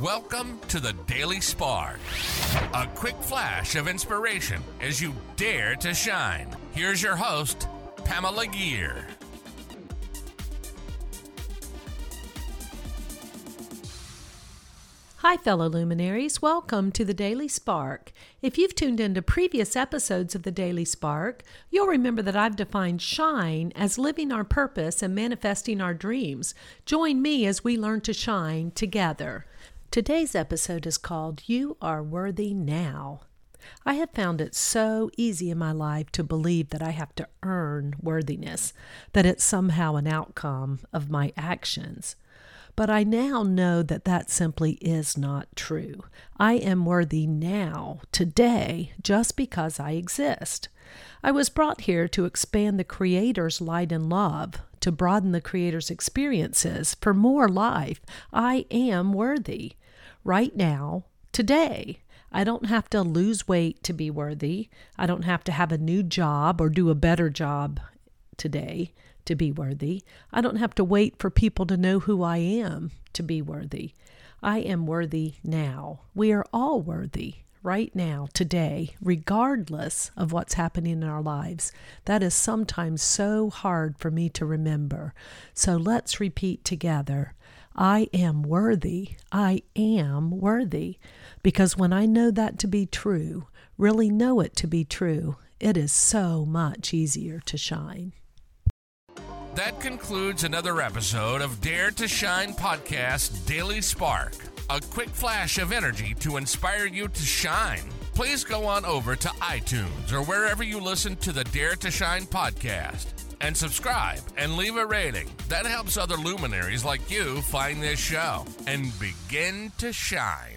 Welcome to the Daily Spark. A quick flash of inspiration as you dare to shine. Here's your host, Pamela Gear. Hi, fellow luminaries. Welcome to the Daily Spark. If you've tuned into previous episodes of the Daily Spark, you'll remember that I've defined shine as living our purpose and manifesting our dreams. Join me as we learn to shine together. Today's episode is called You Are Worthy Now. I have found it so easy in my life to believe that I have to earn worthiness, that it's somehow an outcome of my actions. But I now know that that simply is not true. I am worthy now, today, just because I exist. I was brought here to expand the Creator's light and love, to broaden the Creator's experiences for more life. I am worthy. Right now, today. I don't have to lose weight to be worthy. I don't have to have a new job or do a better job today to be worthy. I don't have to wait for people to know who I am to be worthy. I am worthy now. We are all worthy right now, today, regardless of what's happening in our lives. That is sometimes so hard for me to remember. So let's repeat together I am worthy. I am worthy. Because when I know that to be true, really know it to be true, it is so much easier to shine. That concludes another episode of Dare to Shine Podcast Daily Spark. A quick flash of energy to inspire you to shine. Please go on over to iTunes or wherever you listen to the Dare to Shine podcast and subscribe and leave a rating. That helps other luminaries like you find this show and begin to shine.